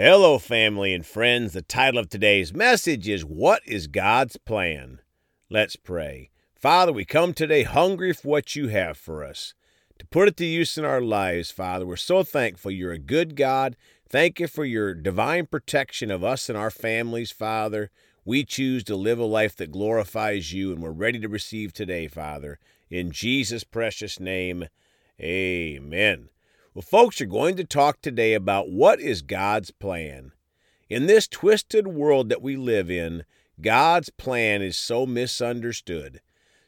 Hello, family and friends. The title of today's message is What is God's Plan? Let's pray. Father, we come today hungry for what you have for us. To put it to use in our lives, Father, we're so thankful you're a good God. Thank you for your divine protection of us and our families, Father. We choose to live a life that glorifies you, and we're ready to receive today, Father. In Jesus' precious name, amen. Well, folks, are going to talk today about what is God's plan. In this twisted world that we live in, God's plan is so misunderstood.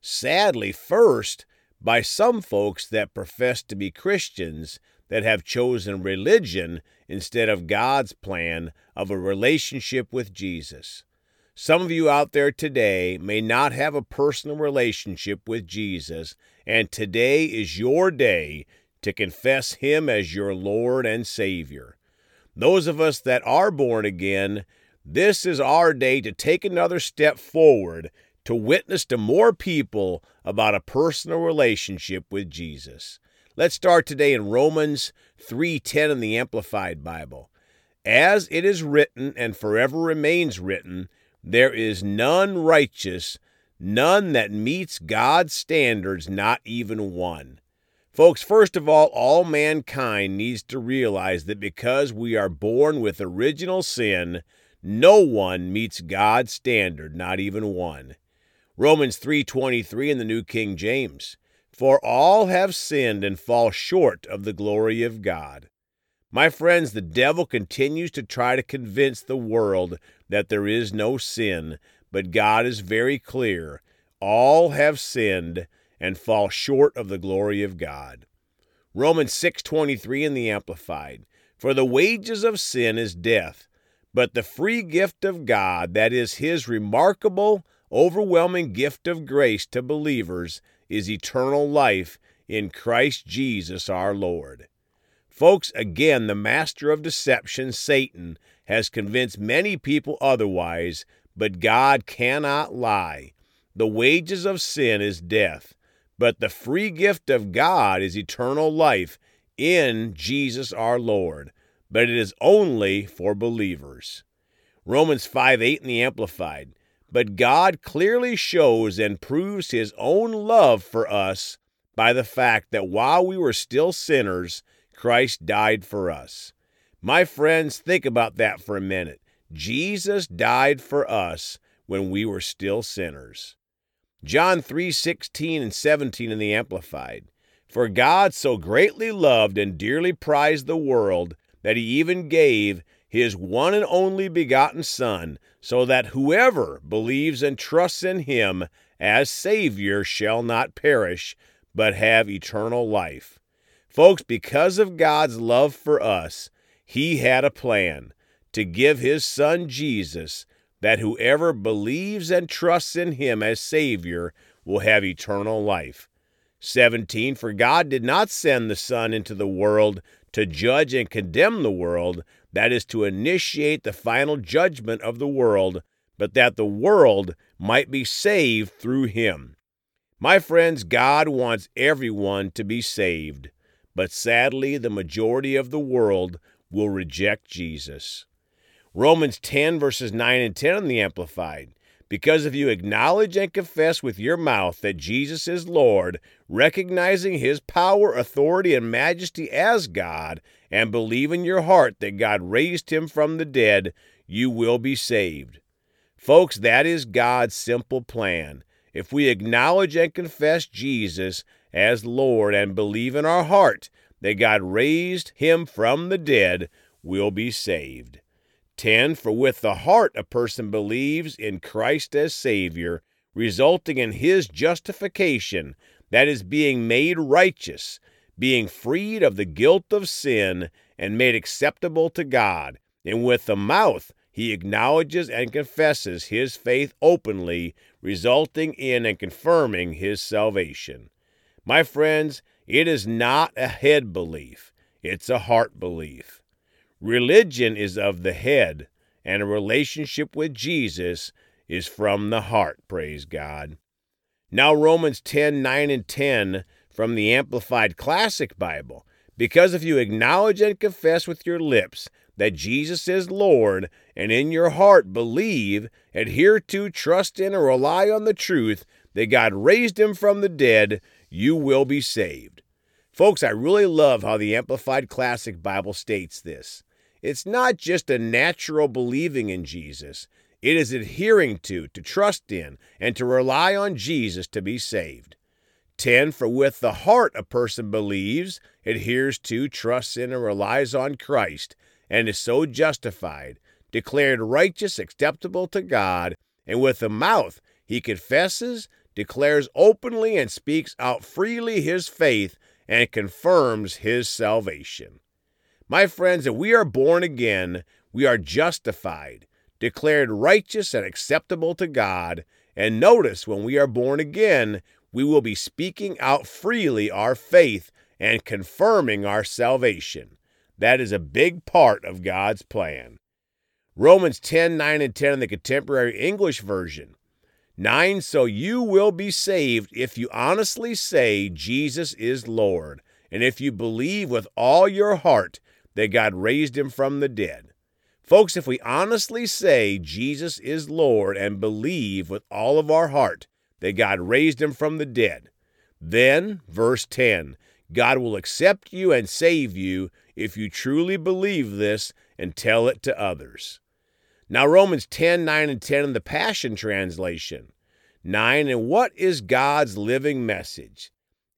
Sadly, first, by some folks that profess to be Christians that have chosen religion instead of God's plan of a relationship with Jesus. Some of you out there today may not have a personal relationship with Jesus, and today is your day to confess Him as your Lord and Savior. Those of us that are born again, this is our day to take another step forward to witness to more people about a personal relationship with Jesus. Let's start today in Romans 3:10 in the Amplified Bible. As it is written and forever remains written, there is none righteous, none that meets God's standards, not even one. Folks, first of all, all mankind needs to realize that because we are born with original sin, no one meets God's standard, not even one. Romans 3:23 in the New King James. For all have sinned and fall short of the glory of God. My friends, the devil continues to try to convince the world that there is no sin, but God is very clear. All have sinned and fall short of the glory of God. Romans 6:23 in the amplified. For the wages of sin is death, but the free gift of God, that is his remarkable, overwhelming gift of grace to believers, is eternal life in Christ Jesus our Lord. Folks, again, the master of deception, Satan, has convinced many people otherwise, but God cannot lie. The wages of sin is death, but the free gift of God is eternal life in Jesus our Lord, but it is only for believers. Romans 5 8 in the Amplified. But God clearly shows and proves his own love for us by the fact that while we were still sinners, Christ died for us. My friends, think about that for a minute. Jesus died for us when we were still sinners. John 3:16 and 17 in the amplified. For God so greatly loved and dearly prized the world that he even gave his one and only begotten son so that whoever believes and trusts in him as savior shall not perish but have eternal life. Folks, because of God's love for us, he had a plan to give his son Jesus that whoever believes and trusts in him as Savior will have eternal life. 17 For God did not send the Son into the world to judge and condemn the world, that is, to initiate the final judgment of the world, but that the world might be saved through him. My friends, God wants everyone to be saved, but sadly, the majority of the world will reject Jesus. Romans 10, verses 9 and 10 in the Amplified. Because if you acknowledge and confess with your mouth that Jesus is Lord, recognizing his power, authority, and majesty as God, and believe in your heart that God raised him from the dead, you will be saved. Folks, that is God's simple plan. If we acknowledge and confess Jesus as Lord and believe in our heart that God raised him from the dead, we'll be saved. 10. For with the heart a person believes in Christ as Savior, resulting in his justification, that is, being made righteous, being freed of the guilt of sin, and made acceptable to God. And with the mouth he acknowledges and confesses his faith openly, resulting in and confirming his salvation. My friends, it is not a head belief, it's a heart belief. Religion is of the head, and a relationship with Jesus is from the heart, praise God. Now, Romans 10 9 and 10 from the Amplified Classic Bible. Because if you acknowledge and confess with your lips that Jesus is Lord and in your heart believe, adhere to, trust in, and rely on the truth that God raised him from the dead, you will be saved. Folks, I really love how the Amplified Classic Bible states this. It's not just a natural believing in Jesus, it is adhering to, to trust in, and to rely on Jesus to be saved. 10. For with the heart a person believes, adheres to, trusts in, and relies on Christ, and is so justified, declared righteous, acceptable to God, and with the mouth he confesses, declares openly, and speaks out freely his faith, and confirms his salvation. My friends, if we are born again, we are justified, declared righteous and acceptable to God. And notice, when we are born again, we will be speaking out freely our faith and confirming our salvation. That is a big part of God's plan. Romans 10 9 and 10 in the contemporary English version. 9 So you will be saved if you honestly say Jesus is Lord, and if you believe with all your heart that God raised him from the dead. Folks, if we honestly say Jesus is Lord and believe with all of our heart that God raised him from the dead, then, verse 10, God will accept you and save you if you truly believe this and tell it to others. Now, Romans 10 9 and 10 in the Passion Translation. 9 And what is God's living message?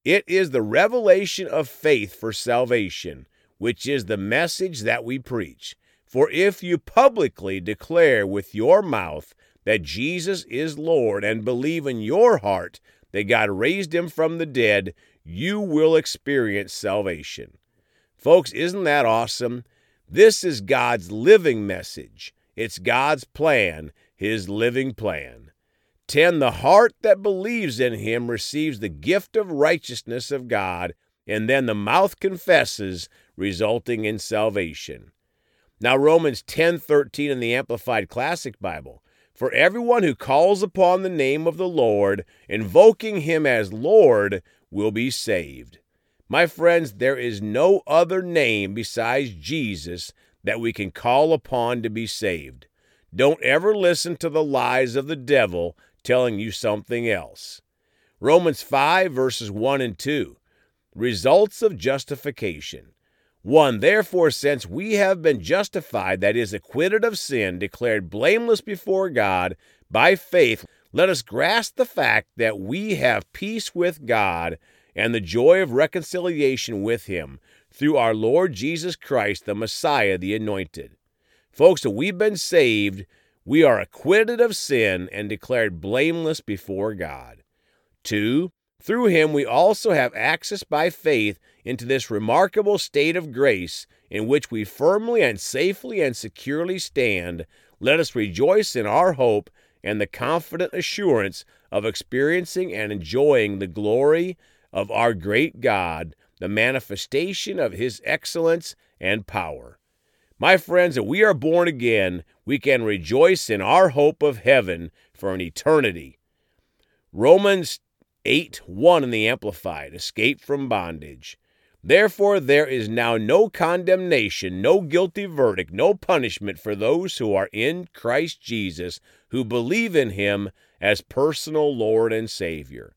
It is the revelation of faith for salvation which is the message that we preach. For if you publicly declare with your mouth that Jesus is Lord and believe in your heart that God raised him from the dead, you will experience salvation. Folks, isn't that awesome? This is God's living message. It's God's plan, His living plan. 10. The heart that believes in Him receives the gift of righteousness of God, and then the mouth confesses, resulting in salvation. Now Romans 10:13 in the Amplified Classic Bible. For everyone who calls upon the name of the Lord, invoking him as Lord, will be saved. My friends, there is no other name besides Jesus that we can call upon to be saved. Don't ever listen to the lies of the devil telling you something else. Romans 5, verses 1 and 2. Results of justification. 1. Therefore, since we have been justified, that is, acquitted of sin, declared blameless before God by faith, let us grasp the fact that we have peace with God and the joy of reconciliation with Him through our Lord Jesus Christ, the Messiah, the Anointed. Folks, we've been saved, we are acquitted of sin and declared blameless before God. 2. Through him, we also have access by faith into this remarkable state of grace in which we firmly and safely and securely stand. Let us rejoice in our hope and the confident assurance of experiencing and enjoying the glory of our great God, the manifestation of his excellence and power. My friends, if we are born again, we can rejoice in our hope of heaven for an eternity. Romans 8 1 in the Amplified, escape from bondage. Therefore, there is now no condemnation, no guilty verdict, no punishment for those who are in Christ Jesus, who believe in Him as personal Lord and Savior.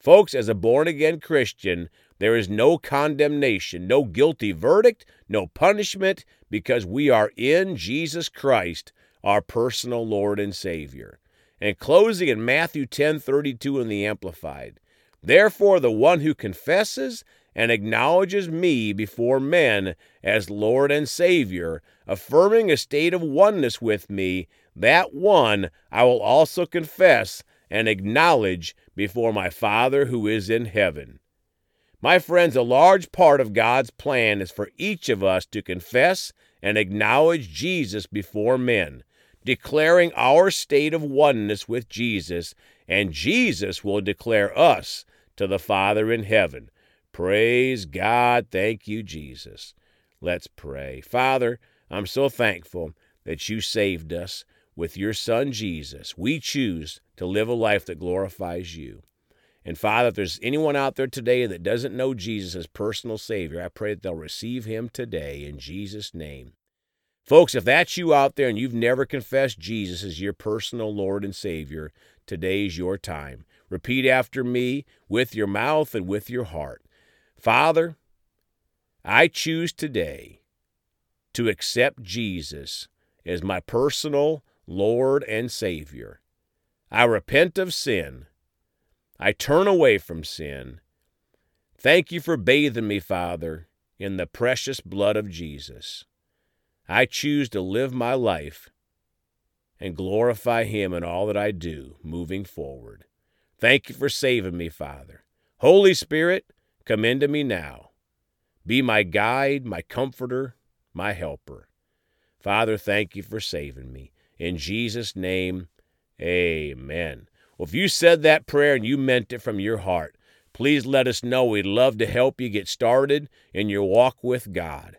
Folks, as a born again Christian, there is no condemnation, no guilty verdict, no punishment, because we are in Jesus Christ, our personal Lord and Savior. And closing in Matthew 10:32 in the Amplified. Therefore the one who confesses and acknowledges me before men as Lord and Savior, affirming a state of oneness with me, that one I will also confess and acknowledge before my Father who is in heaven. My friends, a large part of God's plan is for each of us to confess and acknowledge Jesus before men declaring our state of oneness with Jesus, and Jesus will declare us to the Father in heaven. Praise God. Thank you, Jesus. Let's pray. Father, I'm so thankful that you saved us with your Son, Jesus. We choose to live a life that glorifies you. And Father, if there's anyone out there today that doesn't know Jesus as personal Savior, I pray that they'll receive him today in Jesus' name. Folks, if that's you out there and you've never confessed Jesus as your personal Lord and Savior, today's your time. Repeat after me with your mouth and with your heart. Father, I choose today to accept Jesus as my personal Lord and Savior. I repent of sin. I turn away from sin. Thank you for bathing me, Father, in the precious blood of Jesus. I choose to live my life and glorify Him in all that I do moving forward. Thank you for saving me, Father. Holy Spirit, come into me now. Be my guide, my comforter, my helper. Father, thank you for saving me. In Jesus' name, amen. Well, if you said that prayer and you meant it from your heart, please let us know. We'd love to help you get started in your walk with God.